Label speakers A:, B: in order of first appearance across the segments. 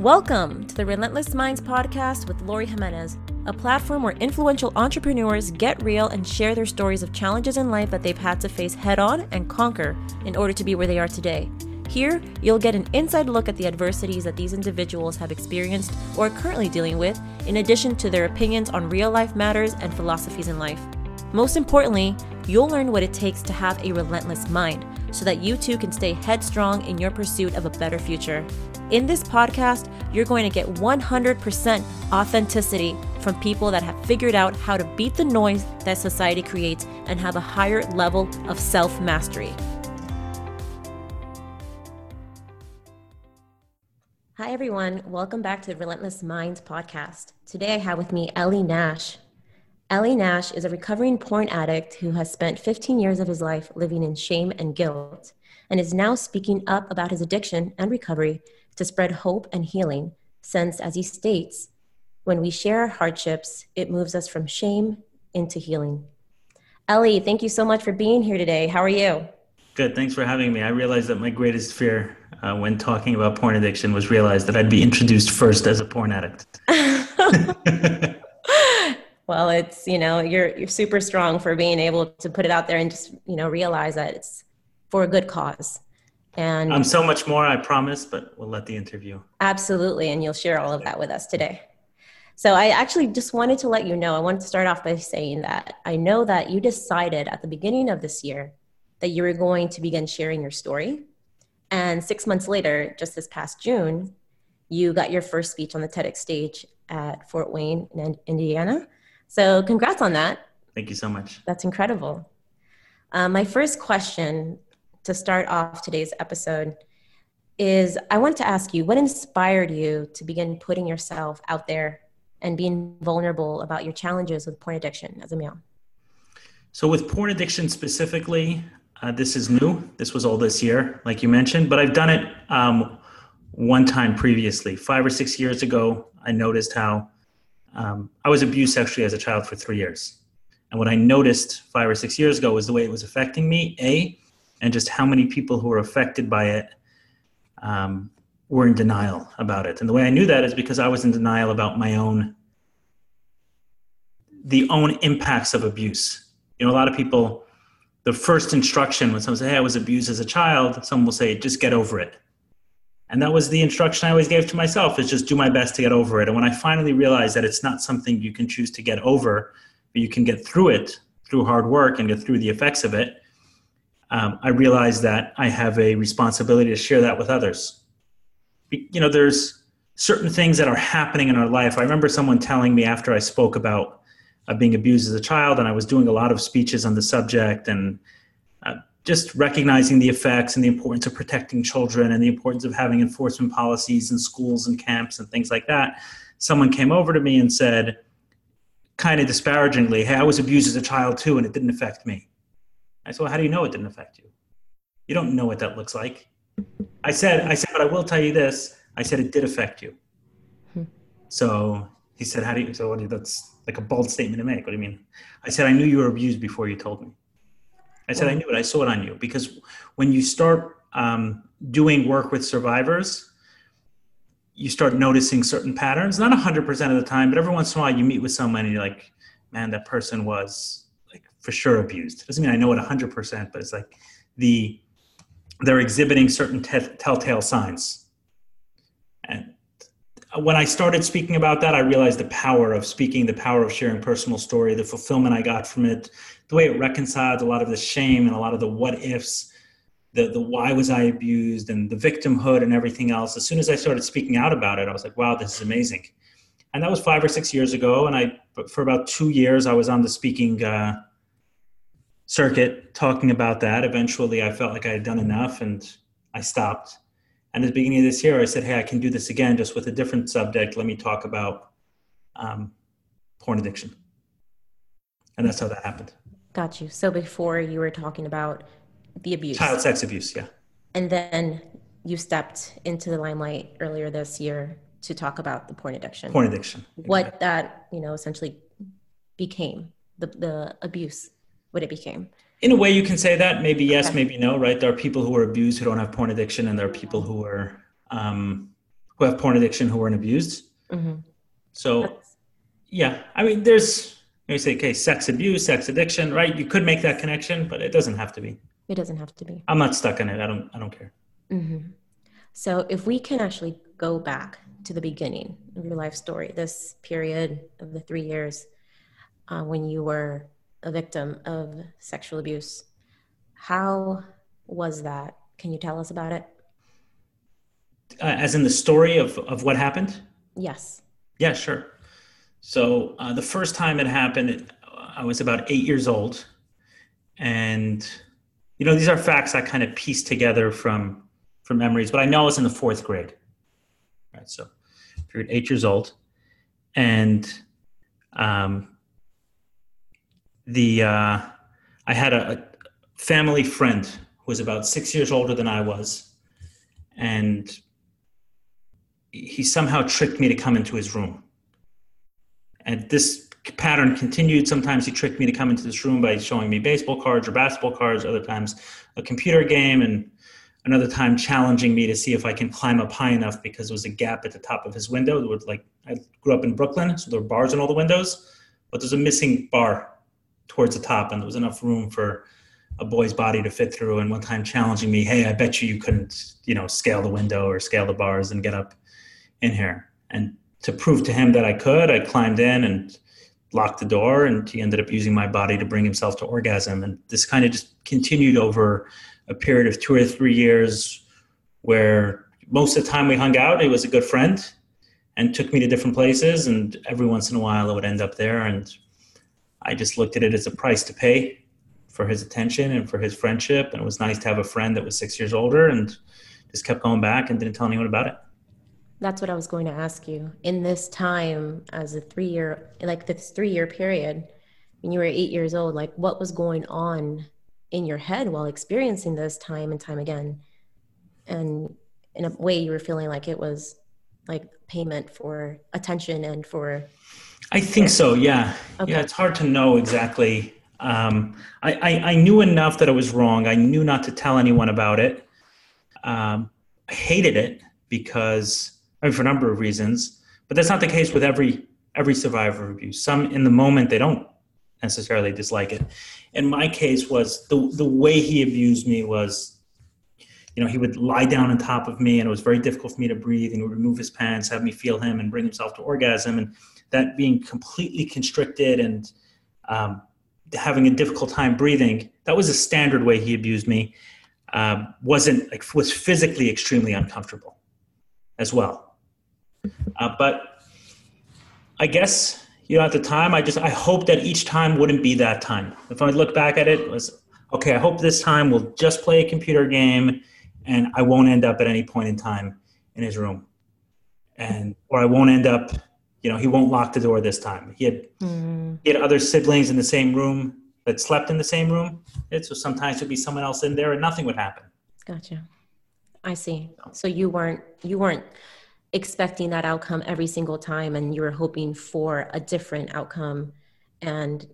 A: Welcome to the Relentless Minds podcast with Lori Jimenez, a platform where influential entrepreneurs get real and share their stories of challenges in life that they've had to face head on and conquer in order to be where they are today. Here, you'll get an inside look at the adversities that these individuals have experienced or are currently dealing with, in addition to their opinions on real life matters and philosophies in life. Most importantly, you'll learn what it takes to have a relentless mind so that you too can stay headstrong in your pursuit of a better future. In this podcast, you're going to get 100% authenticity from people that have figured out how to beat the noise that society creates and have a higher level of self mastery. Hi, everyone. Welcome back to the Relentless Minds podcast. Today, I have with me Eli Nash. Eli Nash is a recovering porn addict who has spent 15 years of his life living in shame and guilt and is now speaking up about his addiction and recovery to spread hope and healing, since, as he states, when we share our hardships, it moves us from shame into healing. Eli, thank you so much for being here today. How are you?
B: Good. Thanks for having me. I realized that my greatest fear uh, when talking about porn addiction was realized that I'd be introduced first as a porn addict.
A: well, it's you know you're you're super strong for being able to put it out there and just you know realize that it's for a good cause.
B: And I'm so much more, I promise, but we'll let the interview.
A: Absolutely. And you'll share all of that with us today. So I actually just wanted to let you know, I wanted to start off by saying that I know that you decided at the beginning of this year that you were going to begin sharing your story. And six months later, just this past June, you got your first speech on the TEDx stage at Fort Wayne in Indiana. So congrats on that.
B: Thank you so much.
A: That's incredible. Um, my first question to start off today's episode is I want to ask you what inspired you to begin putting yourself out there and being vulnerable about your challenges with porn addiction as a male?
B: So, with porn addiction specifically, uh, this is new. This was all this year, like you mentioned, but I've done it um, one time previously. Five or six years ago, I noticed how um, I was abused sexually as a child for three years. And what I noticed five or six years ago was the way it was affecting me. A, and just how many people who were affected by it um, were in denial about it. And the way I knew that is because I was in denial about my own the own impacts of abuse. You know, a lot of people, the first instruction when someone says, "Hey, I was abused as a child," someone will say, "Just get over it." And that was the instruction I always gave to myself: is just do my best to get over it. And when I finally realized that it's not something you can choose to get over, but you can get through it through hard work and get through the effects of it, um, I realized that I have a responsibility to share that with others. You know, there's certain things that are happening in our life. I remember someone telling me after I spoke about uh, being abused as a child, and I was doing a lot of speeches on the subject and just recognizing the effects and the importance of protecting children and the importance of having enforcement policies in schools and camps and things like that. Someone came over to me and said, kind of disparagingly, Hey, I was abused as a child too, and it didn't affect me. I said, well, how do you know it didn't affect you? You don't know what that looks like. I said, I said, but I will tell you this. I said it did affect you. Hmm. So he said, how do you, so what do you, that's like a bold statement to make. What do you mean? I said, I knew you were abused before you told me. I said, I knew it. I saw it on you because when you start um, doing work with survivors, you start noticing certain patterns, not 100% of the time, but every once in a while you meet with someone and you're like, man, that person was like for sure abused. Doesn't mean I know it 100%, but it's like the they're exhibiting certain te- telltale signs. When I started speaking about that, I realized the power of speaking, the power of sharing personal story, the fulfillment I got from it, the way it reconciled a lot of the shame and a lot of the what ifs, the, the why was I abused and the victimhood and everything else. As soon as I started speaking out about it, I was like, wow, this is amazing. And that was five or six years ago. And I, for about two years, I was on the speaking uh, circuit talking about that. Eventually, I felt like I had done enough and I stopped. And at the beginning of this year, I said, Hey, I can do this again, just with a different subject. Let me talk about um, porn addiction. And that's how that happened.
A: Got you. So before you were talking about the abuse,
B: child sex abuse, yeah.
A: And then you stepped into the limelight earlier this year to talk about the porn addiction.
B: Porn addiction.
A: What that, you know, essentially became the, the abuse what it became.
B: In a way, you can say that. Maybe yes, okay. maybe no. Right? There are people who are abused who don't have porn addiction, and there are people who are um, who have porn addiction who weren't abused.
A: Mm-hmm.
B: So,
A: That's-
B: yeah, I mean, there's you say, okay, sex abuse, sex addiction, right? You could make that connection, but it doesn't have to be.
A: It doesn't have to be.
B: I'm not stuck in it. I don't. I don't care.
A: hmm So, if we can actually go back to the beginning of your life story, this period of the three years uh, when you were a victim of sexual abuse, how was that? Can you tell us about it?
B: Uh, as in the story of of what happened.
A: Yes.
B: Yeah, sure. So uh, the first time it happened, I was about eight years old, and you know these are facts I kind of pieced together from from memories, but I know I was in the fourth grade. Right, so period eight years old, and um, the uh, I had a, family friend who was about six years older than I was, and he somehow tricked me to come into his room. And this pattern continued. Sometimes he tricked me to come into this room by showing me baseball cards or basketball cards, other times a computer game, and another time challenging me to see if I can climb up high enough because there was a gap at the top of his window. It was like I grew up in Brooklyn, so there were bars in all the windows, but there's a missing bar towards the top, and there was enough room for a boy's body to fit through. And one time challenging me, hey, I bet you you couldn't, you know, scale the window or scale the bars and get up in here. And to prove to him that I could, I climbed in and locked the door, and he ended up using my body to bring himself to orgasm. And this kind of just continued over a period of two or three years where most of the time we hung out, he was a good friend and took me to different places. And every once in a while, I would end up there. And I just looked at it as a price to pay for his attention and for his friendship. And it was nice to have a friend that was six years older and just kept going back and didn't tell anyone about it.
A: That's what I was going to ask you. In this time, as a three year, like this three year period, when you were eight years old, like what was going on in your head while experiencing this time and time again? And in a way, you were feeling like it was like payment for attention and for.
B: I think so. Yeah.
A: Okay.
B: Yeah. It's hard to know exactly. Um, I, I, I knew enough that I was wrong. I knew not to tell anyone about it. Um, I hated it because I mean, for a number of reasons, but that's not the case with every every survivor of abuse. Some in the moment they don't necessarily dislike it. In my case, was the the way he abused me was, you know, he would lie down on top of me, and it was very difficult for me to breathe. And he would remove his pants, have me feel him, and bring himself to orgasm. And that being completely constricted and um, having a difficult time breathing, that was a standard way he abused me. Uh, wasn't like was physically extremely uncomfortable as well. Uh, but I guess you know at the time I just I hope that each time wouldn't be that time. If I look back at it, it was okay. I hope this time we'll just play a computer game, and I won't end up at any point in time in his room, and or I won't end up. You know, he won't lock the door this time. He had
A: Mm,
B: he had other siblings in the same room that slept in the same room. So sometimes there'd be someone else in there, and nothing would happen.
A: gotcha. I see. So you weren't you weren't expecting that outcome every single time, and you were hoping for a different outcome, and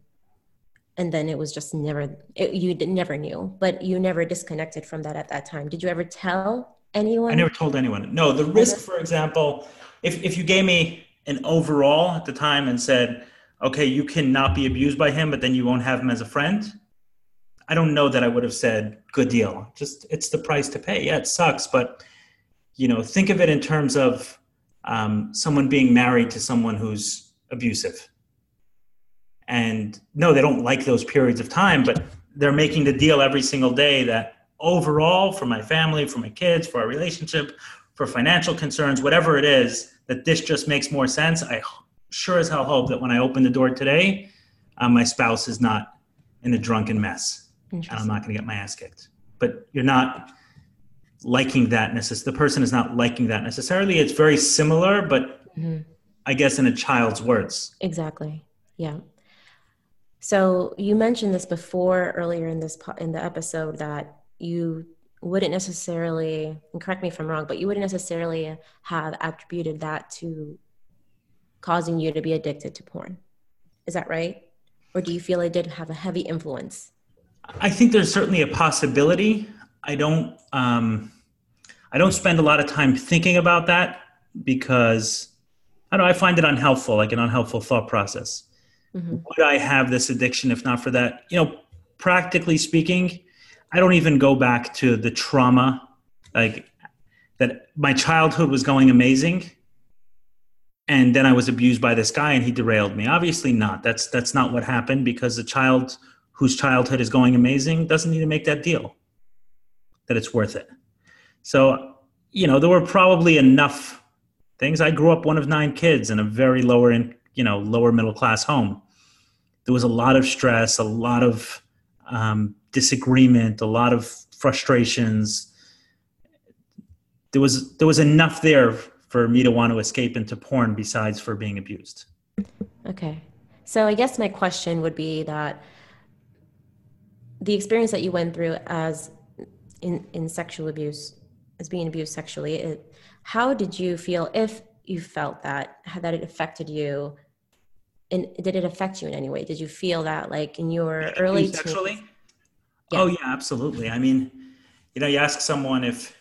A: and then it was just never it, you never knew, but you never disconnected from that at that time. Did you ever tell anyone?
B: I never told anyone. No, the risk, for example, if, if you gave me an overall at the time and said, okay, you cannot be abused by him, but then you won't have him as a friend, I don't know that I would have said, good deal. Just it's the price to pay. Yeah, it sucks, but you know, think of it in terms of um, someone being married to someone who's abusive. And no, they don't like those periods of time, but they're making the deal every single day that overall, for my family, for my kids, for our relationship, for financial concerns, whatever it is, that this just makes more sense. I sure as hell hope that when I open the door today, uh, my spouse is not in a drunken mess and I'm not going to get my ass kicked. But you're not liking that necess- The person is not liking that necessarily. It's very similar, but
A: Mhm.
B: I guess in a child's words.
A: Exactly. Yeah. So you mentioned this before earlier in this po- in the episode that you wouldn't necessarily, and correct me if I'm wrong, but you wouldn't necessarily have attributed that to causing you to be addicted to porn. Is that right? Or do you feel it did have a heavy influence?
B: I think there's certainly a possibility. I don't. Um, I don't spend a lot of time thinking about that because I don't know, I find it unhelpful, like an unhelpful thought process. Mm-hmm. Would I have this addiction if not for that? You know, practically speaking, I don't even go back to the trauma, like that my childhood was going amazing and then I was abused by this guy and he derailed me. Obviously not. That's that's not what happened because a child whose childhood is going amazing doesn't need to make that deal that it's worth it. So, you know, there were probably enough things. I grew up one of nine kids in a very lower in, you know, lower middle class home. There was a lot of stress, a lot of um, disagreement, a lot of frustrations. There was there was enough there for me to want to escape into porn besides for being abused.
A: Okay. So I guess my question would be that the experience that you went through as in, in sexual abuse, as being abused sexually, it, how did you feel if you felt that, how that it affected you? And did it affect you in any way? Did you feel that like in your early
B: sexually? Yeah. Oh yeah, absolutely. I mean, you know, you ask someone if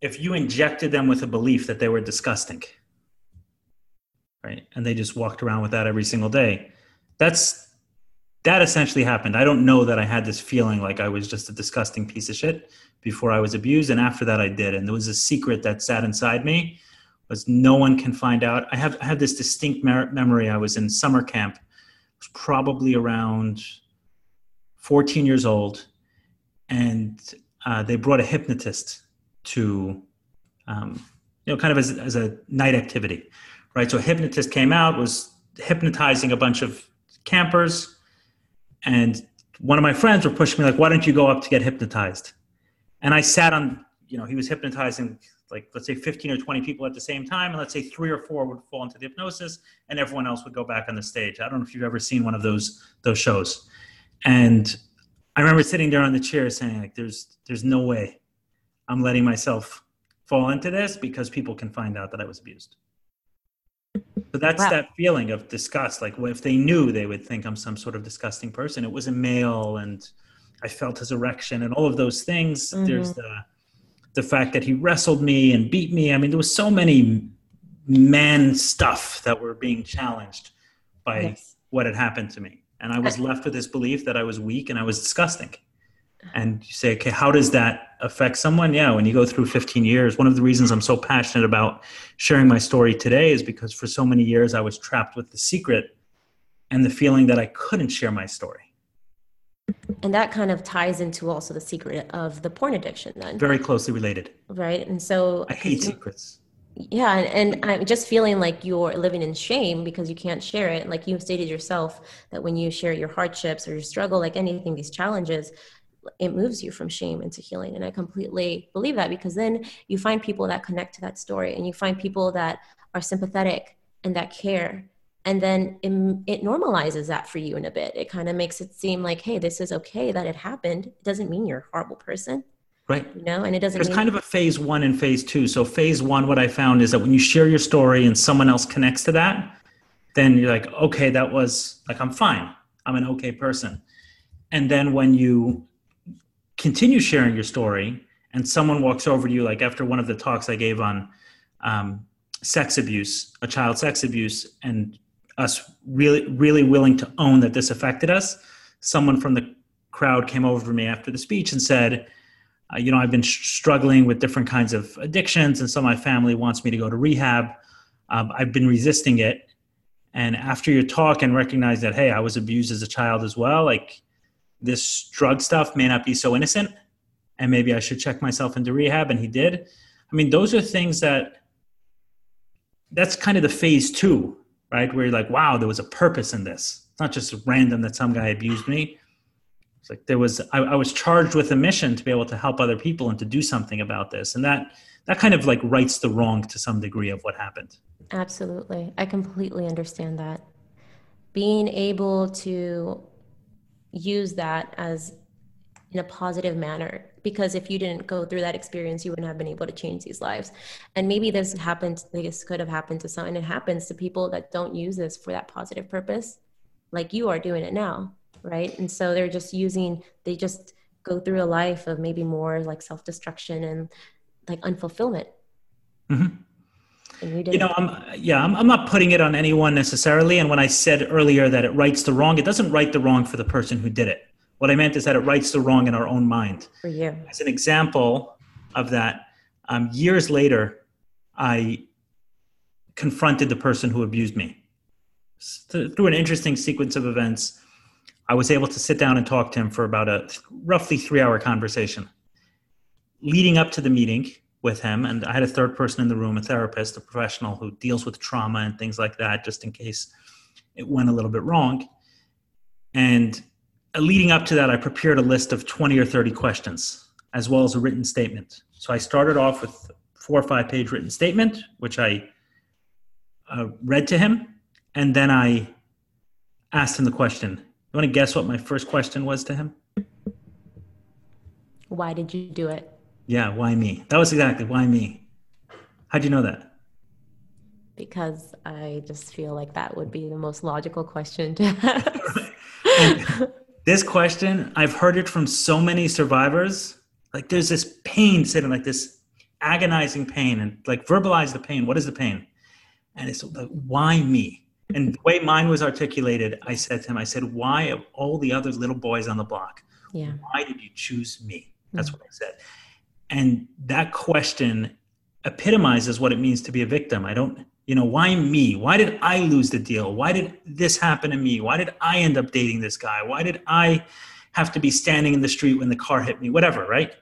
B: if you injected them with a belief that they were disgusting, right, and they just walked around with that every single day, that's that essentially happened. I don't know that I had this feeling like I was just a disgusting piece of shit before I was abused, and after that I did. And there was a secret that sat inside me was no one can find out. I have I have this distinct memory. I was in summer camp, was probably around 14 years old, and uh, they brought a hypnotist to, um, you know, kind of as, as a night activity, right? So a hypnotist came out, was hypnotizing a bunch of campers, and one of my friends were pushing me like, "Why don't you go up to get hypnotized?" And I sat on, you know, he was hypnotizing like let's say 15 or 20 people at the same time and let's say three or four would fall into the hypnosis and everyone else would go back on the stage i don't know if you've ever seen one of those those shows and i remember sitting there on the chair saying like there's there's no way I'm letting myself fall into this because people can find out that I was abused. So that's wow. that feeling of disgust. Like if they knew, they would think I'm some sort of disgusting person. It was a male, and I felt his erection, and all of those things. Mm-hmm. There's the the fact that he wrestled me and beat me. I mean, there was so many man stuff that were being challenged by yes. what had happened to me, and I was left with this belief that I was weak and I was disgusting uh-huh. and you say, okay, how does that affect someone? Yeah, when you go through 15 years, one of the reasons I'm so passionate about sharing my story today is because for so many years I was trapped with the secret and the feeling that I couldn't share my story.
A: And that kind of ties into also the secret of the porn addiction, then.
B: Very closely related.
A: Right. And so
B: I hate secrets.
A: Yeah. And, and I'm just feeling like you're living in shame because you can't share it. Like you stated yourself, that when you share your hardships or your struggle, like anything, these challenges, it moves you from shame into healing and i completely believe that because then you find people that connect to that story and you find people that are sympathetic and that care and then it, it normalizes that for you in a bit it kind of makes it seem like hey this is okay that it happened it doesn't mean you're a horrible person
B: right.
A: You know and it doesn't
B: there's kind of a phase one and phase two. So phase one what i found is that when you share your story and someone else connects to that then you're like okay that was like i'm fine. I'm an okay person. And then when you continue sharing your story and someone walks over to you like after one of the talks i gave on um, sex abuse a child sex abuse and us really really willing to own that this affected us someone from the crowd came over to me after the speech and said uh, you know i've been sh- struggling with different kinds of addictions and so my family wants me to go to rehab um, i've been resisting it and after your talk and recognize that hey i was abused as a child as well like this drug stuff may not be so innocent and maybe I should check myself into rehab. And he did. I mean, those are things that that's kind of the phase two, right? Where you're like, wow, there was a purpose in this. It's not just random that some guy abused me. It's like there was I, I was charged with a mission to be able to help other people and to do something about this. And that that kind of like rights the wrong to some degree of what happened.
A: Absolutely. I completely understand that. Being able to use that as in a positive manner because if you didn't go through that experience you wouldn't have been able to change these lives and maybe this happened this could have happened to some and it happens to people that don't use this for that positive purpose like you are doing it now right and so they're just using they just go through a life of maybe more like self-destruction and like unfulfillment
B: mm-hmm.
A: And you.
B: You know, I'm yeah, I'm, I'm not putting it on anyone necessarily. And when I said earlier that it rights the wrong, it doesn't right the wrong for the person who did it. What I meant is that it rights the wrong in our own mind.
A: for you.
B: As an example of that, um, years later, I confronted the person who abused me. S- Through an interesting sequence of events, I was able to sit down and talk to him for about a roughly three hour conversation. Leading up to the meeting with him, and I had a third person in the room, a therapist, a professional who deals with trauma and things like that, just in case it went a little bit wrong. And uh, leading up to that, I prepared a list of 20 or 30 questions, as well as a written statement. So I started off with four or five page written statement, which I uh, read to him, and then I asked him the question. You want to guess what my first question was to him?
A: Why did you do it?
B: Yeah, why me? That was exactly why me. How'd you know that?
A: Because I just feel like that would be the most logical question to ask.
B: This question, I've heard it from so many survivors. Like there's this pain sitting, like this agonizing pain, and like verbalize the pain. What is the pain? And it's like, why me? And the way mine was articulated, I said to him, I said, why of all the other little boys on the block,
A: yeah.
B: why did you choose me? That's mm-hmm. what I said. And that question epitomizes what it means to be a victim. I don't, you know, why me? Why did I lose the deal? Why did this happen to me? Why did I end up dating this guy? Why did I have to be standing in the street when the car hit me? Whatever, right?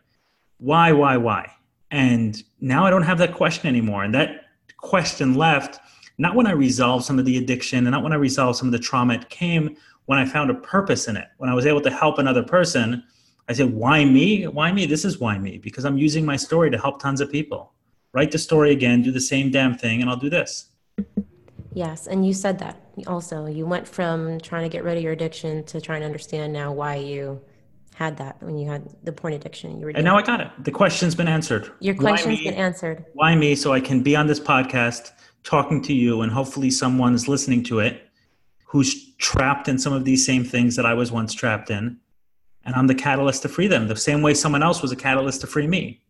B: Why, why, why? And now I don't have that question anymore. And that question left, not when I resolved some of the addiction and not when I resolved some of the trauma. It came when I found a purpose in it. When I was able to help another person, I said, why me? Why me? This is why me, because I'm using my story to help tons of people. Write the story again, do the same damn thing, and I'll do this.
A: Yes, and you said that also. You went from trying to get rid of your addiction to trying to understand now why you had that when you had the porn addiction. You were
B: And now I got it. The question's been answered.
A: your question's been answered.
B: Why me? So I can be on this podcast talking to you, and hopefully someone's listening to it who's trapped in some of these same things that I was once trapped in. And I'm the catalyst to free them, the same way someone else was a catalyst to free me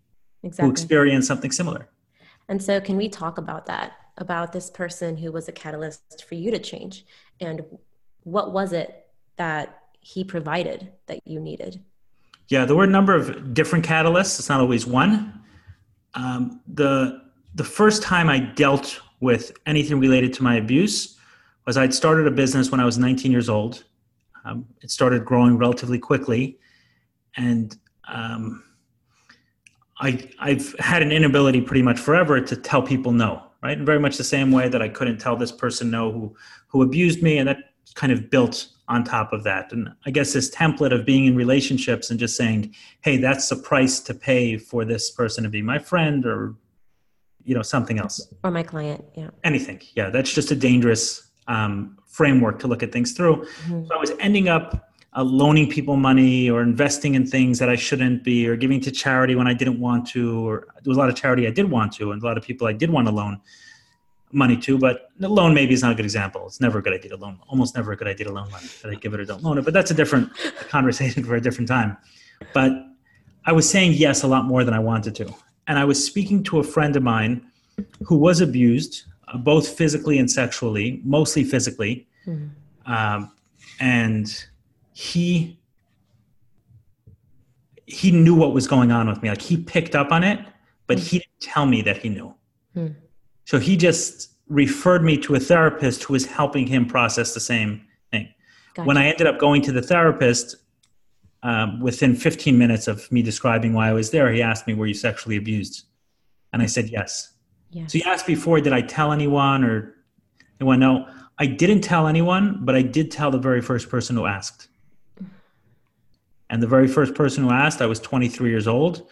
B: who experienced something similar.
A: And so, can we talk about that? About this person who was a catalyst for you to change? And what was it that he provided that you needed?
B: Yeah, there were a number of different catalysts. It's not always one. Um, the the first time I dealt with anything related to my abuse was I'd started a business when I was 19 years old. Um, it started growing relatively quickly, and um, I I've had an inability pretty much forever to tell people no, right? In very much the same way that I couldn't tell this person no who who abused me, and that kind of built on top of that. And I guess this template of being in relationships and just saying, "Hey, that's the price to pay for this person to be my friend," or you know something else,
A: Or my client? Yeah.
B: anything. Yeah, that's just a dangerous um, framework to look at things through.
A: Mhm.
B: So I was ending up uh, loaning people money or investing in things that I shouldn't be, or giving to charity when I didn't want to, or there was a lot of charity I did want to, and a lot of people I did want to loan money to. But the loan maybe is not a good example. It's never a good idea to loan. Almost never a good idea to loan money. That I give it or don't loan it. But that's a different conversation for a different time. But I was saying yes a lot more than I wanted to, and I was speaking to a friend of mine who was abused, uh, both physically and sexually, mostly physically.
A: Mhm.
B: Um, and he he knew what was going on with me like he picked up on it but he didn't tell me that he knew
A: Hmm.
B: so he just referred me to a therapist who was helping him process the same thing
A: Gotcha.
B: when i ended up going to the therapist um, within 15 minutes of me describing why i was there he asked me were you sexually abused and i said yes
A: yes.
B: so you asked before, did I tell anyone or anyone? No, I didn't tell anyone, but I did tell the very first person who asked. And the very first person who asked, I was 23 years old,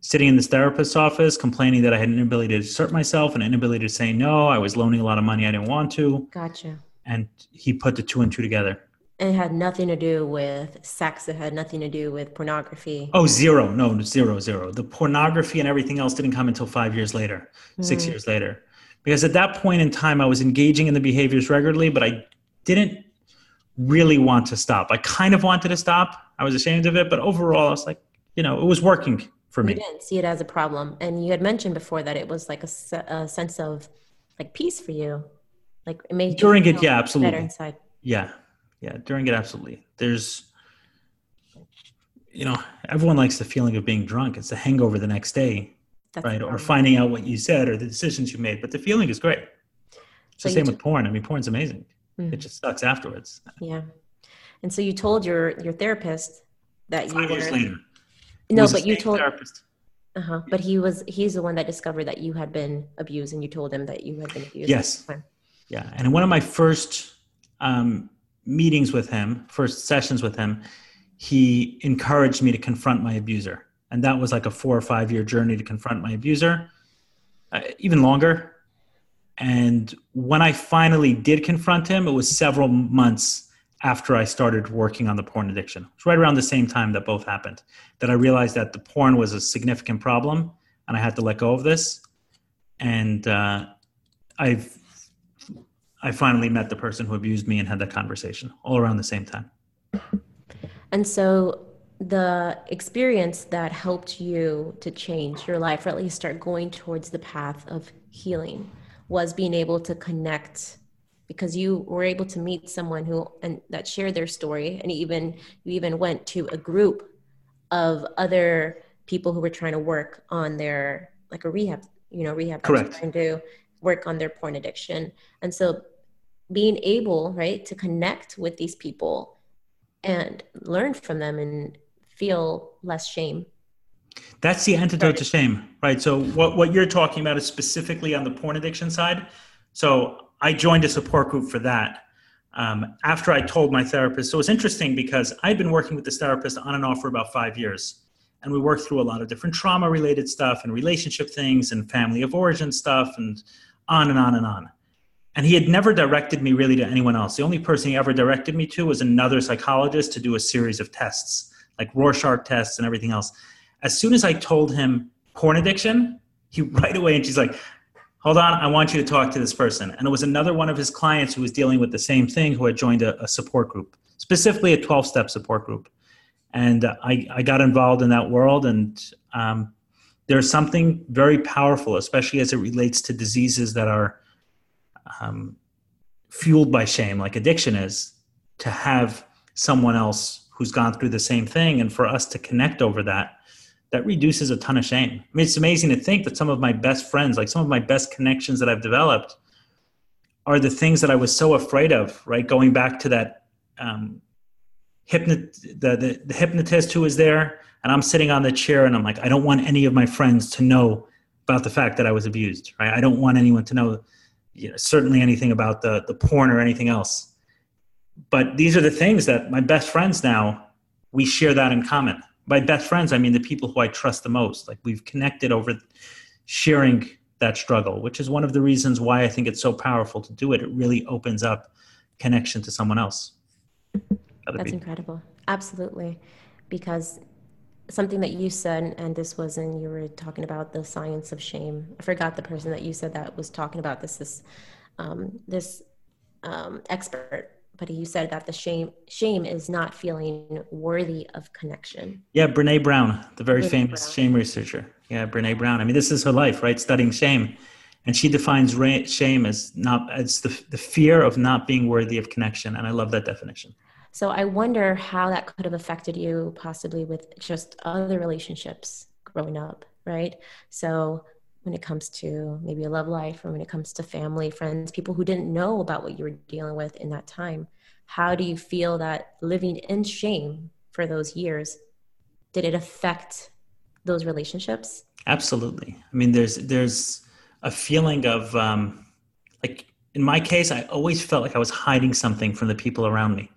B: sitting in this therapist's office, complaining that I had an inability to assert myself, an inability to say no. I was loaning a lot of money I didn't want to.
A: Gotcha.
B: And he put the two and two together.
A: And it had nothing to do with sex. It had nothing to do with pornography.
B: Oh, zero. No, zero, zero. The pornography and everything else didn't come until five years later, six hmm. years later. Because at that point in time, I was engaging in the behaviors regularly, but I didn't really want to stop. I kind of wanted to stop. I was ashamed of it, but overall, I was like, you know, it was working for me.
A: You didn't see it as a problem, and you had mentioned before that it was like a, a sense of like peace for you, like it made
B: during it. Yeah, absolutely.
A: better inside.
B: Yeah, yeah, during it, absolutely. There's, you know, everyone likes the feeling of being drunk. It's a hangover the next day,
A: That's
B: right? Or finding out what you said or the decisions you made. But the feeling is great. It's
A: So
B: the same
A: took-
B: with porn. I mean, porn's amazing.
A: Mhm.
B: It just sucks afterwards.
A: Yeah, and so you told your your therapist that you
B: Five years later.
A: No,
B: the
A: but you told
B: therapist.
A: uh-huh, but he was he's the one that discovered that you had been abused, and you told him that you had been abused.
B: Yes. Yeah, and one of my first um, meetings with him, first sessions with him, he encouraged me to confront my abuser, and that was like a four or five year journey to confront my abuser, uh, even longer. And when I finally did confront him, it was several months after I started working on the porn addiction. It was right around the same time that both happened that I realized that the porn was a significant problem, and I had to let go of this. And uh, I've I finally met the person who abused me and had that conversation all around the same time.
A: And so the experience that helped you to change your life, or at least start going towards the path of healing, was being able to connect because you were able to meet someone who and that shared their story and even you even went to a group of other people who were trying to work on their like a rehab you know rehab
B: Correct.
A: trying to work on their porn addiction and so being able right to connect with these people and learn from them and feel less shame
B: That's the antidote to shame, right? So what what you're talking about is specifically on the porn addiction side. So I joined a support group for that. Um, after I told my therapist, so it's interesting because I'd been working with this therapist on and off for about five years, and we worked through a lot of different trauma-related stuff and relationship things and family of origin stuff and on and on and on. And he had never directed me really to anyone else. The only person he ever directed me to was another psychologist to do a series of tests, like Rorschach tests and everything else as soon as I told him porn addiction, he right away and she's like, "Hold on, I want you to talk to this person." And it was another one of his clients who was dealing with the same thing who had joined a, a support group, specifically a twelve-step support group. And uh, I, I got involved in that world, and um, there's something very powerful, especially as it relates to diseases that are um, fueled by shame, like addiction is, to have someone else who's gone through the same thing, and for us to connect over that that reduces a ton of shame. I mean, it's amazing to think that some of my best friends, like some of my best connections that I've developed, are the things that I was so afraid of. Right, going back to that um, hypnot the, the the hypnotist who was there, and I'm sitting on the chair, and I'm like, I don't want any of my friends to know about the fact that I was abused. Right, I don't want anyone to know, you know, certainly anything about the the porn or anything else. But these are the things that my best friends now we share that in common by best friends i mean the people who i trust the most like we've connected over sharing that struggle which is one of the reasons why i think it's so powerful to do it it really opens up connection to someone else
A: That's incredible. Absolutely. Because something that you said, and this was in you were talking about the science of shame. I forgot the person that you said that was talking about this, this, um, this um, expert, but you said that the shame shame is not feeling worthy of connection.
B: yeah brene brown the very
A: Brené
B: famous
A: Brown.
B: shame researcher yeah brene brown i mean this is her life right studying shame and she defines ra- shame as not as the, the fear of not being worthy of connection and i love that definition
A: So I wonder how that could have affected you possibly with just other relationships growing up, right? So when it comes to maybe a love life or when it comes to family, friends, people who didn't know about what you were dealing with in that time, how do you feel that living in shame for those years did it affect those relationships?
B: Absolutely. I mean, there's there's a feeling of um, like in my case, I always felt like I was hiding something from the people around me,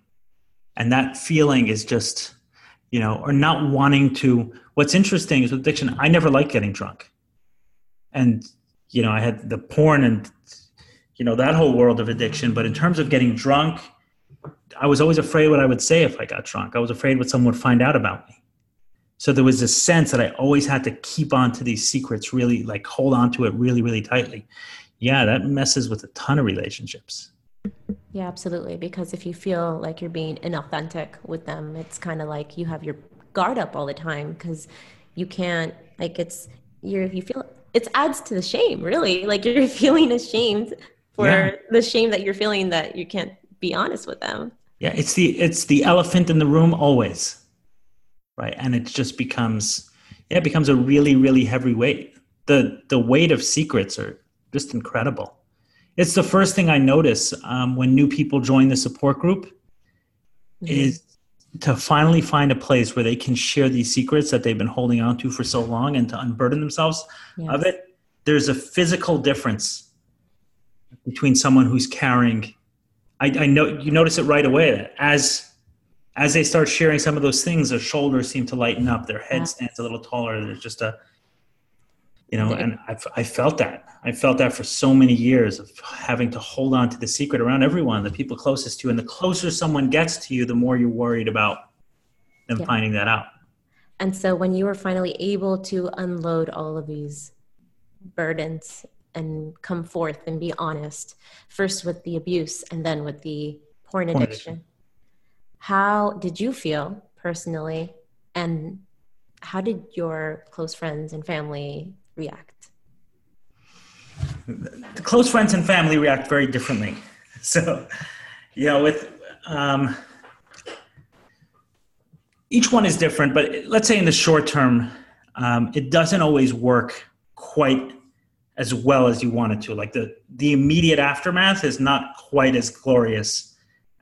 B: and that feeling is just, you know, or not wanting to. What's interesting is with addiction, I never liked getting drunk, and you know, I had the porn and you know that whole world of addiction. But in terms of getting drunk, I was always afraid what I would say if I got drunk. I was afraid what someone would find out about me. So there was this sense that I always had to keep on to these secrets, really like hold on to it really, really tightly. Yeah, that messes with a ton of relationships.
A: Yeah, absolutely. Because if you feel like you're being inauthentic with them, it's kind of like you have your guard up all the time because you can't like it's you're you feel it adds to the shame really like you're feeling ashamed for yeah. the shame that you're feeling that you can't be honest with them
B: yeah it's the it's the elephant in the room always right and it just becomes yeah it becomes a really really heavy weight the the weight of secrets are just incredible it's the first thing i notice um, when new people join the support group mm-hmm. is to finally find a place where they can share these secrets that they've been holding on to for so long and to unburden themselves yes. of it there's a physical difference between someone who's carrying I, I know you notice it right away that as as they start sharing some of those things their shoulders seem to lighten up their head stands a little taller there's just a you know and I've, i felt that i felt that for so many years of having to hold on to the secret around everyone the people closest to you and the closer someone gets to you the more you're worried about them yeah. finding that out
A: and so when you were finally able to unload all of these burdens and come forth and be honest first with the abuse and then with the porn, porn addiction. addiction how did you feel personally and how did your close friends and family react
B: the close friends and family react very differently so you know with um, each one is different but let's say in the short term um, it doesn't always work quite as well as you want it to. Like the the immediate aftermath is not quite as glorious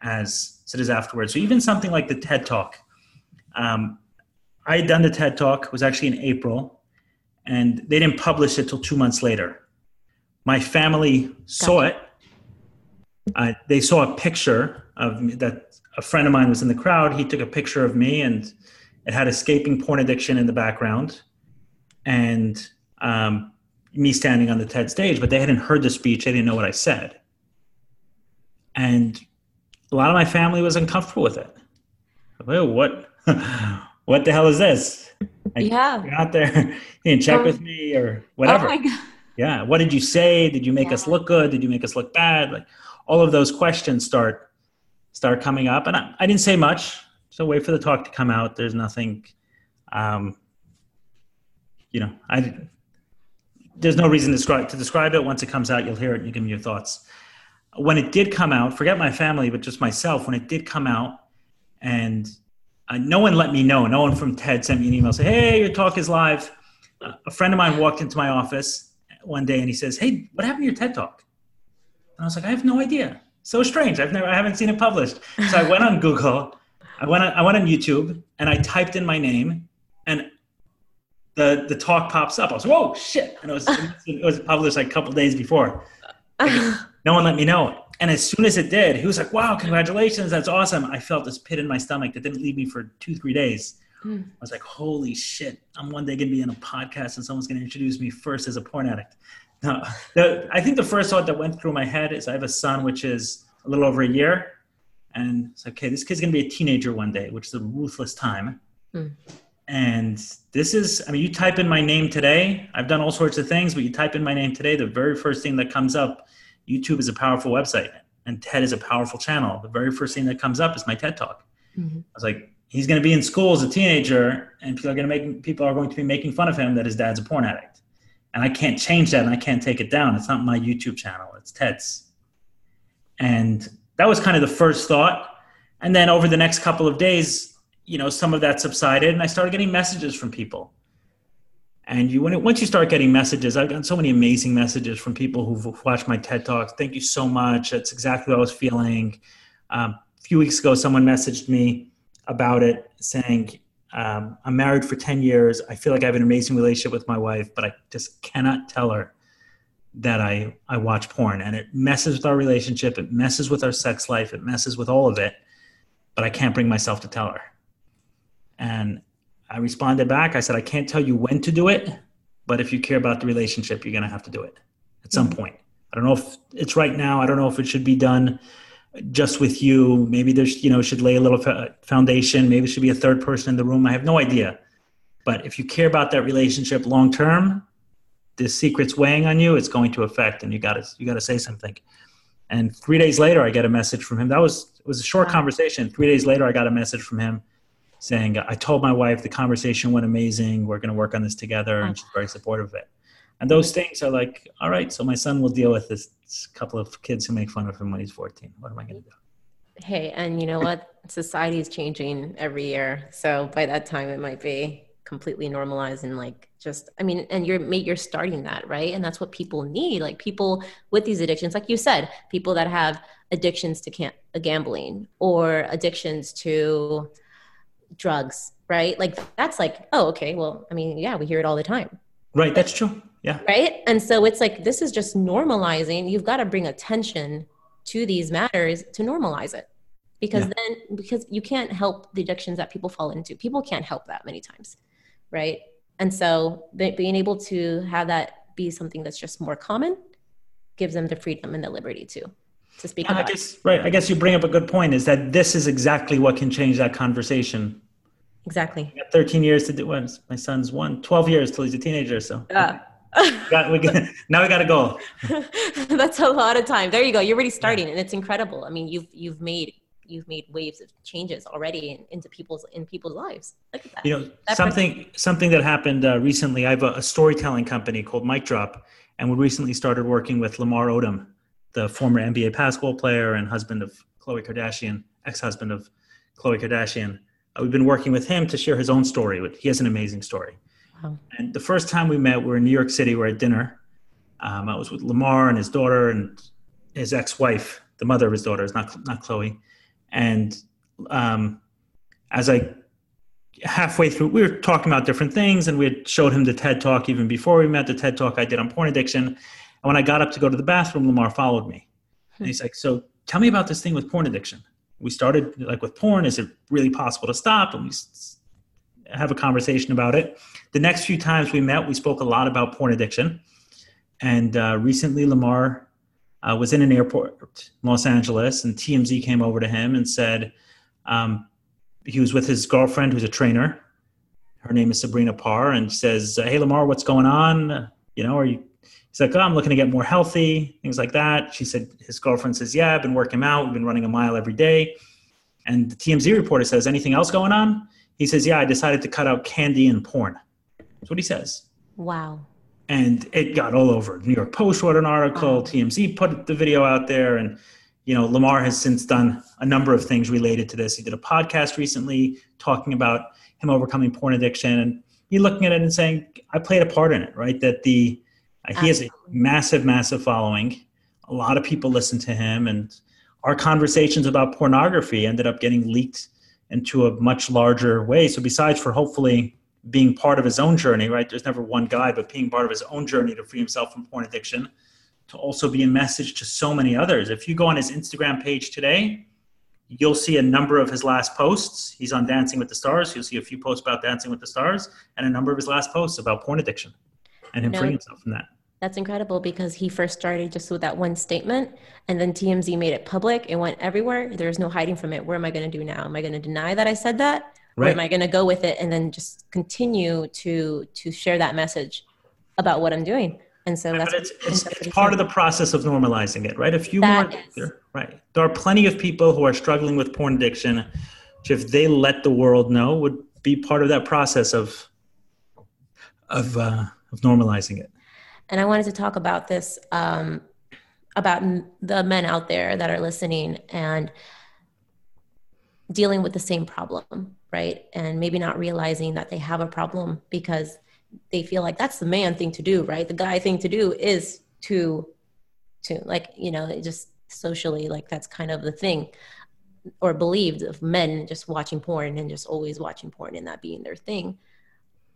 B: as it is afterwards. So even something like the TED Talk, um, I had done the TED Talk. Was actually in April, and they didn't publish it till two months later. My family saw it. Uh, they saw a picture of me, that a friend of mine was in the crowd. He took a picture of me, and it had escaping porn addiction in the background, and um, me standing on the TED stage, but they hadn't heard the speech. They didn't know what I said. And a lot of my family was uncomfortable with it. Well, what, what the hell is this?
A: Like, yeah.
B: You're out there, you didn't check with me or whatever. Oh yeah. What did you say? Did you make yeah. us look good? Did you make us look bad? Like all of those questions start, start coming up. And I, I didn't say much. So wait for the talk to come out. There's nothing, um, you know, I there's no reason to describe, to describe it. Once it comes out, you'll hear it and you give me your thoughts. When it did come out, forget my family, but just myself, when it did come out, and uh, no one let me know. No one from TED sent me an email say, "Hey, your talk is live." Uh, a friend of mine walked into my office one day and he says, "Hey, what happened to your TED talk?" And I was like, "I have no idea. So strange. I've never, I haven't seen it published." So I went on Google, I went on, I went on YouTube, and I typed in my name, and the the talk pops up. I was like, whoa shit, and it was it was published like a couple days before. no one let me know. And as soon as it did, he was like, "Wow, congratulations, that's awesome!" I felt this pit in my stomach that didn't leave me for two three days. Mm. I was like, "Holy shit! I'm one day gonna be in a podcast and someone's gonna introduce me first as a porn addict." No, the, I think the first thought that went through my head is I have a son which is a little over a year, and it's okay. This kid's gonna be a teenager one day, which is a ruthless time. Mm. And this is, I mean, you type in my name today. I've done all sorts of things, but you type in my name today, the very first thing that comes up, YouTube is a powerful website and TED is a powerful channel. The very first thing that comes up is my TED Talk. Mm-hmm. I was like, he's going to be in school as a teenager, and people are going to make people are going to be making fun of him that his dad's a porn addict, and I can't change that, and I can't take it down. It's not my YouTube channel; it's TED's. And that was kind of the first thought. And then over the next couple of days, you know, some of that subsided, and I started getting messages from people. And you, when it, once you start getting messages, I've gotten so many amazing messages from people who've watched my TED talks. Thank you so much. That's exactly what I was feeling. Um, a few weeks ago, someone messaged me about it, saying, um, "I'm married for ten years. I feel like I have an amazing relationship with my wife, but I just cannot tell her that I I watch porn, and it messes with our relationship. It messes with our sex life. It messes with all of it. But I can't bring myself to tell her." And I responded back. I said, I can't tell you when to do it, but if you care about the relationship, you're going to have to do it at some mm-hmm. point. I don't know if it's right now. I don't know if it should be done just with you. Maybe there's, you know, should lay a little foundation. Maybe it should be a third person in the room. I have no idea. But if you care about that relationship long term, this secret's weighing on you, it's going to affect, and you got to you got to say something. And three days later, I get a message from him. That was it was a short conversation. Three days later, I got a message from him saying, I told my wife the conversation went amazing. We're going to work on this together. And she's very supportive of it. And those mm-hmm. things are like, all right, so my son will deal with this couple of kids who make fun of him when he's 14. What am I going to do?
A: Hey, and you know what? Society is changing every year. So by that time, it might be completely normalized and like just i mean and you're you're starting that right and that's what people need like people with these addictions like you said people that have addictions to can- gambling or addictions to drugs right? Like that's like oh okay well i mean yeah we hear it all the time.
B: Right that's true yeah.
A: Right? And so it's like this is just normalizing you've got to bring attention to these matters to normalize it. Because yeah. then because you can't help the addictions that people fall into. People can't help that many times right? And so being able to have that be something that's just more common gives them the freedom and the liberty to to speak
B: about. I guess, right. I guess you bring up a good point. Is that this is exactly what can change that conversation.
A: Exactly.
B: 13 years to do. What? My son's one. 12 years till he's a teenager. So. Yeah. got, we got, now we got to go.
A: That's a lot of time. There you go. You're already starting, yeah. and it's incredible. I mean, you've you've made you've made waves of changes already in, into people's in people's lives. Look at that.
B: You know, that something person. something that happened uh, recently. I have a, a, storytelling company called Mic Drop, and we recently started working with Lamar Odom, the former NBA basketball player and husband of Khloe Kardashian, ex-husband of Khloe Kardashian. Uh, we've been working with him to share his own story. He has an amazing story. Wow. And the first time we met, we are in New York City. We we're at dinner. Um, I was with Lamar and his daughter and his ex-wife, the mother of his daughter, is not not Khloe. And um, as I halfway through, we were talking about different things, and we had showed him the TED Talk even before we met. The TED Talk I did on porn addiction, and when I got up to go to the bathroom, Lamar followed me. And he's like, So tell me about this thing with porn addiction. We started like with porn. Is it really possible to stop? And we have a conversation about it. The next few times we met, we spoke a lot about porn addiction. And uh, recently, Lamar uh, was in an airport in Los Angeles, and TMZ came over to him and said um, he was with his girlfriend, who's a trainer. Her name is Sabrina Parr, and says, "Hey, Lamar, what's going on? You know, are you He's like, oh, I'm looking to get more healthy, things like that. She said, his girlfriend says, yeah, I've been working out. We've been running a mile every day. And the TMZ reporter says, anything else going on? He says, yeah, I decided to cut out candy and porn. That's what he says.
A: Wow.
B: And it got all over. New York Post wrote an article. TMZ put the video out there. And, you know, Lamar has since done a number of things related to this. He did a podcast recently talking about him overcoming porn addiction. And he looking at it and saying, I played a part in it, right? That the, uh, he has a massive, massive following. A lot of people listen to him, and our conversations about pornography ended up getting leaked into a much larger way. So, besides for hopefully being part of his own journey, right? There's never one guy, but being part of his own journey to free himself from porn addiction, to also be a message to so many others. If you go on his Instagram page today, you'll see a number of his last posts. He's on Dancing with the Stars. You'll see a few posts about Dancing with the Stars and a number of his last posts about porn addiction and him freeing himself from that.
A: That's incredible because he first started just with that one statement and then TMZ made it public. It went everywhere. There's no hiding from it. What am I going to do now? Am I going to deny that I said that? Right. Or am I going to go with it and then just continue to to share that message about what I'm doing? And so that's
B: it's, it's, it's part of the process of normalizing it, right? If you want, right, there are plenty of people who are struggling with porn addiction, which if they let the world know, would be part of that process of of uh, of normalizing it.
A: And I wanted to talk about this um, about the men out there that are listening and dealing with the same problem, right? And maybe not realizing that they have a problem because they feel like that's the man thing to do, right? The guy thing to do is to, to like, you know, just socially, like that's kind of the thing or believed of men just watching porn and just always watching porn and that being their thing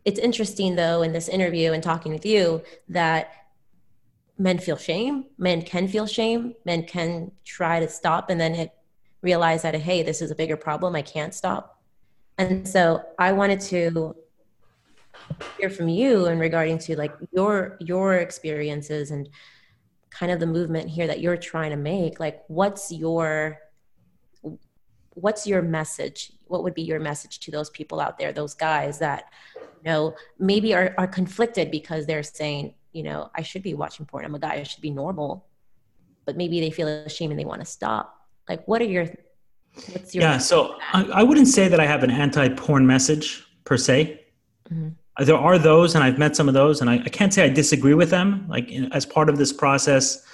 A: it's interesting though in this interview and talking with you that men feel shame. Men can feel shame. Men can try to stop and then it, realize that hey this is a bigger problem. I can't stop. And so i wanted to hear from you in regarding to like your your experiences and kind of the movement here that you're trying to make. Like what's your what's your message? What would be your message to those people out there those guys that know maybe are, are conflicted because they're saying you know i should be watching porn i'm a guy i should be normal but maybe they feel ashamed and they want to stop like what are your What's your
B: Yeah, so I, I wouldn't say that I have an anti-porn message per se.
A: Mhm.
B: Uh, There are those, and I've met some of those, and I, I can't say I disagree with them. Like in, as part of this process,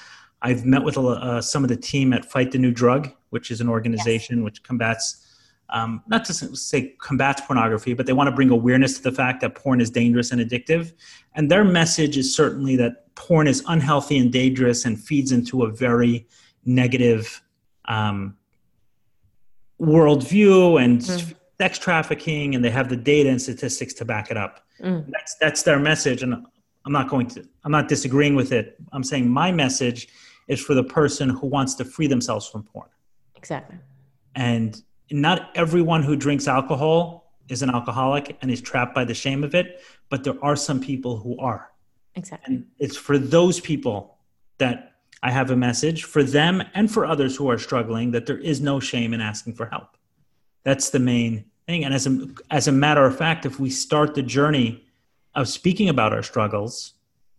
B: I've met with a uh, some of the team at Fight the New Drug, which is an organization which combats, um, not to say combats pornography, but they want to bring awareness to the fact that porn is dangerous and addictive. And their message is certainly that porn is unhealthy and dangerous and feeds into a very negative um, worldview and
A: Mm.
B: sex trafficking, and they have the data and statistics to back it up.
A: Mm.
B: That's that's their message, and I'm not going to. I'm not disagreeing with it. I'm saying my message is for the person who wants to free themselves from porn,
A: exactly.
B: and not everyone who drinks alcohol is an alcoholic and is trapped by the shame of it, but there are some people who are.
A: Exactly.
B: And it's for those people that I have a message for them and for others who are struggling that there is no shame in asking for help. That's the main thing. And as a, as a matter of fact, if we start the journey of speaking about our struggles,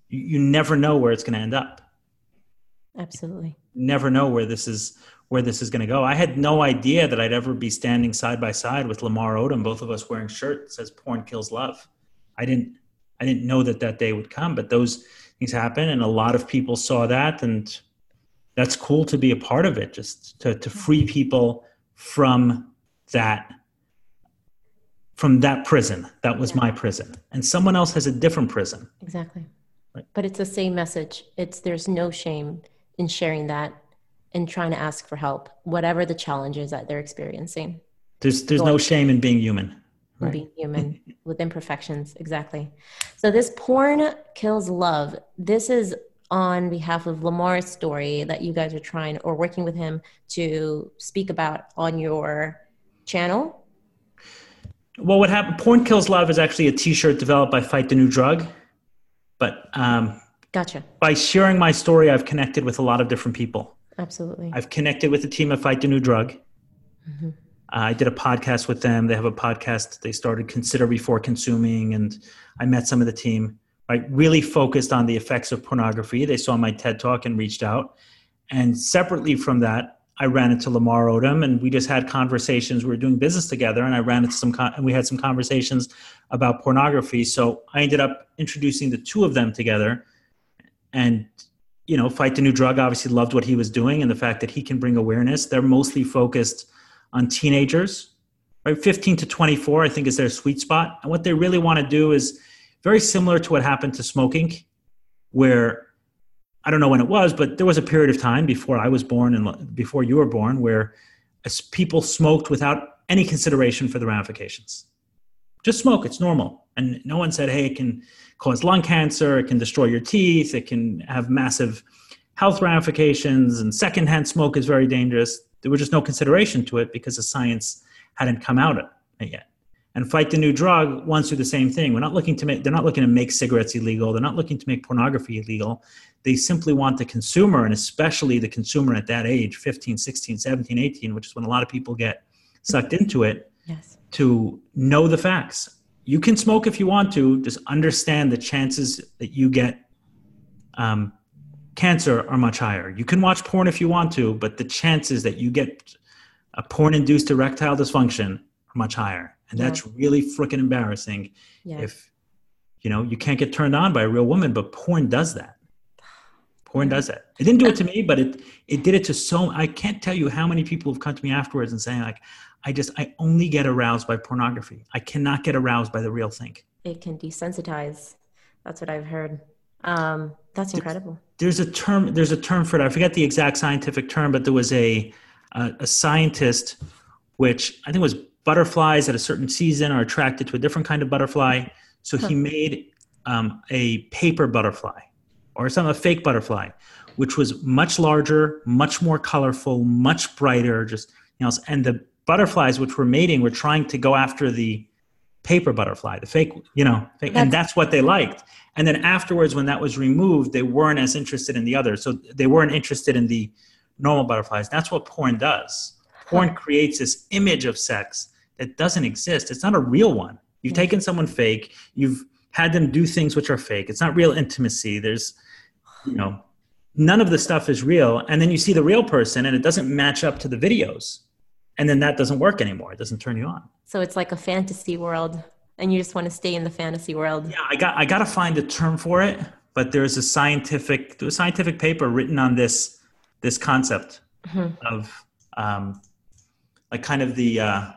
B: you, you never know where it's going to end up.
A: Absolutely.
B: Never know where this is where this is going to go. I had no idea that I'd ever be standing side by side with Lamar Odom, both of us wearing shirts that says "Porn kills love." I didn't I didn't know that that day would come, but those things happen, and a lot of people saw that, and that's cool to be a part of it. Just to to mm-hmm. free people from that from that prison. That was
A: Yeah.
B: my prison, and someone else has a different prison.
A: Exactly.
B: Right.
A: But it's the same message. It's there's no shame in sharing that and trying to ask for help, whatever the challenges that they're experiencing.
B: There's there's no shame in being human. Right.
A: being human with imperfections. Exactly. So this porn kills love. This is on behalf of Lamar's story that you guys are trying or working with him to speak about on your channel.
B: Well, what happened? Porn Kills Love is actually a T-shirt developed by Fight the New Drug, but um,
A: Gotcha.
B: by sharing my story, I've connected with a lot of different people.
A: Absolutely.
B: I've connected with the team at Fight the New Drug.
A: Mhm.
B: Uh, I did a podcast with them. They have a podcast they started, Consider Before Consuming, and I met some of the team. Right, really focused on the effects of pornography. They saw my TED talk and reached out. And separately from that, I ran into Lamar Odom, and we just had conversations. We were doing business together, and I ran into some, con- and we had some conversations about pornography. So I ended up introducing the two of them together, and you know, Fight the New Drug obviously loved what he was doing and the fact that he can bring awareness. They're mostly focused on teenagers, right? 15 to 24, I think, is their sweet spot. And what they really want to do is very similar to what happened to smoking, where I don't know when it was, but there was a period of time before I was born and before you were born where people smoked without any consideration for the ramifications. Just smoke, it's normal. And no one said, hey, it can cause lung cancer, it can destroy your teeth, it can have massive health ramifications, and secondhand smoke is very dangerous. There was just no consideration to it because the science hadn't come out yet. And fight the new drug wants to do the same thing. We're not looking to make they're not looking to make cigarettes illegal, they're not looking to make pornography illegal. They simply want the consumer, and especially the consumer at that age, 15, 16, 17, 18, which is when a lot of people get sucked into it,
A: Yes.
B: to know the facts. You can smoke if you want to, just understand the chances that you get um, cancer are much higher. You can watch porn if you want to, but the chances that you get a porn induced erectile dysfunction are much higher. And that's really freaking embarrassing
A: Yeah.
B: if you know you can't get turned on by a real woman, but porn does that. Porn does that. It didn't do it to me, but it it did it to so I can't tell you how many people have come to me afterwards and saying like I just I only get aroused by pornography. I cannot get aroused by the real thing.
A: it can desensitize. That's what I've heard. Um, that's incredible.
B: there's a term there's a term for it i forget the exact scientific term but there was a a, a scientist which i think was butterflies at a certain season are attracted to a different kind of butterfly so he made um, a paper butterfly or some a fake butterfly which was much larger much more colorful much brighter just you know and the butterflies which were mating were trying to go after the paper butterfly the fake you know fake, and that's what they liked. And then afterwards when that was removed they weren't as interested in the other. so they weren't interested in the normal butterflies. That's what porn does. Porn creates this image of sex that doesn't exist. It's not a real one. You've
A: hmm.
B: taken someone fake. You've had them do things which are fake. It's not real intimacy. There's you know none of the stuff is real and then you see the real person and it doesn't match up to the videos and then that doesn't work anymore. It doesn't turn you on.
A: So it's like a fantasy world, and you just want to stay in the fantasy world.
B: Yeah, I got I got to find a term for it, but there's a scientific there's a scientific paper written on this this concept mm-hmm. of um, like kind of the uh,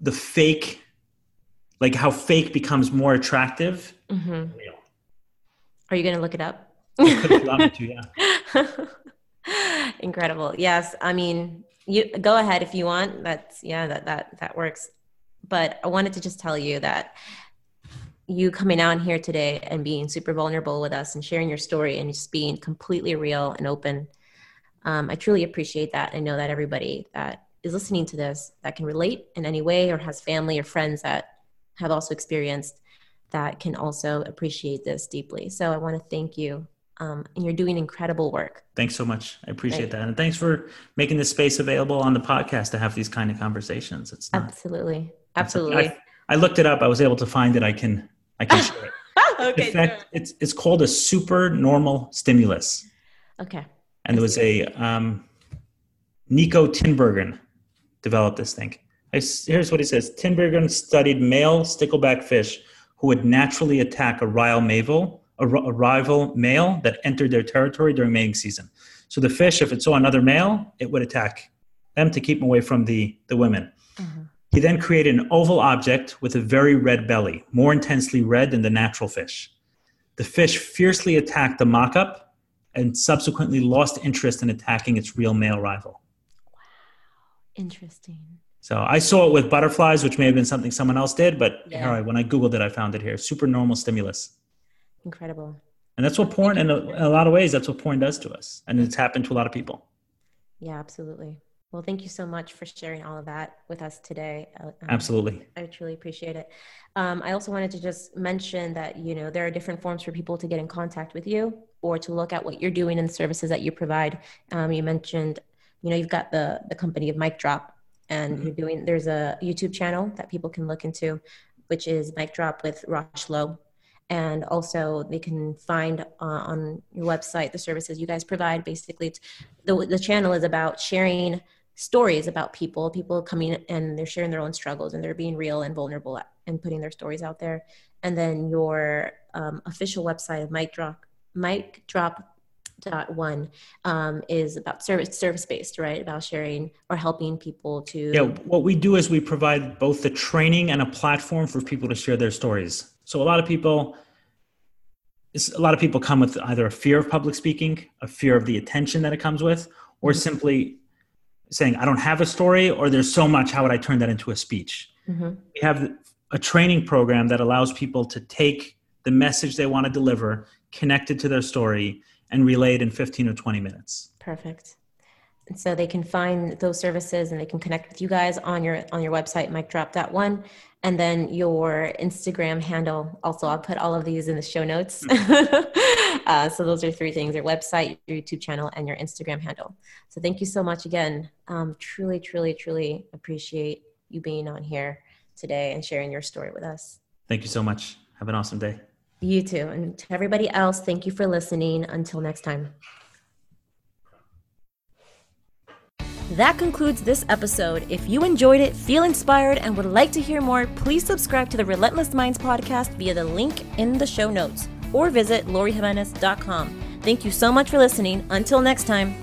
B: the fake, like how fake becomes more attractive. Mm-hmm.
A: Are you going to look it up?
B: To,
A: yeah. Incredible. Yes, I mean, you go ahead if you want. That's yeah, that that that works. But I wanted to just tell you that you coming out here today and being super vulnerable with us and sharing your story and just being completely real and open. Um, I truly appreciate that. I know that everybody that is listening to this that can relate in any way or has family or friends that have also experienced that can also appreciate this deeply. So I want to thank you um, and you're doing incredible work.
B: Thanks so much. I appreciate that, and thanks for making this space available on the podcast to have these kind of conversations. It's
A: not, absolutely, absolutely.
B: I, I, looked it up. I was able to find it. I can I can share it. okay. In fact, it's it's called a super normal stimulus.
A: Okay.
B: And there was a um, Niko Tinbergen developed this thing. I, here's what he says: Tinbergen studied male stickleback fish who would naturally attack a rival male a, a rival male that entered their territory during mating season. So the fish, if it saw another male, it would attack them to keep them away from the, the women. Mm-hmm. He then created an oval object with a very red belly, more intensely red than the natural fish. The fish fiercely attacked the mock up and subsequently lost interest in attacking its real male rival.
A: Wow, interesting.
B: So I saw it with butterflies, which may have been something someone else did, but yeah. when I Googled it, I found it here. Super normal stimulus.
A: Incredible.
B: And that's what porn, in a, in a lot of ways, that's what porn does to us. And it's happened to a lot of people.
A: Yeah, absolutely. Well, thank you so much for sharing all of that with us today.
B: Um, Absolutely.
A: I truly appreciate it. Um, I also wanted to just mention that, you know, there are different forms for people to get in contact with you or to look at what you're doing and the services that you provide. Um, you mentioned, you know, you've got the, the company of Mic Drop and mm-hmm. you're doing, there's a YouTube channel that people can look into, which is Mic Drop with Rosh Lowe and also they can find uh, on your website the services you guys provide. Basically the, the channel is about sharing stories about people people coming and they're sharing their own struggles and they're being real and vulnerable and putting their stories out there. And then your um, official website of mic drop mic drop dot one um, is about service service based right? About sharing or helping people to
B: yeah what we do is we provide both the training and a platform for people to share their stories so a lot of people a lot of people come with either a fear of public speaking a fear of the attention that it comes with or mm-hmm. simply saying i don't have a story or there's so much how would i turn that into a speech mm-hmm. we have a training program that allows people to take the message they want to deliver connect it to their story and relay it in 15 or 20 minutes
A: perfect and so they can find those services and they can connect with you guys on your on your website micdrop.one and then your instagram handle also i'll put all of these in the show notes. Mm-hmm. uh, so those are three things your website your youtube channel and your instagram handle. So thank you so much again. Um, truly truly truly appreciate you being on here today and sharing your story with us.
B: Thank you so much. Have an awesome day.
A: You too. And to everybody else thank you for listening. Until next time That concludes this episode. If you enjoyed it, feel inspired, and would like to hear more, please subscribe to the Relentless Minds podcast via the link in the show notes or visit lorijimenez.com. Thank you so much for listening. Until next time.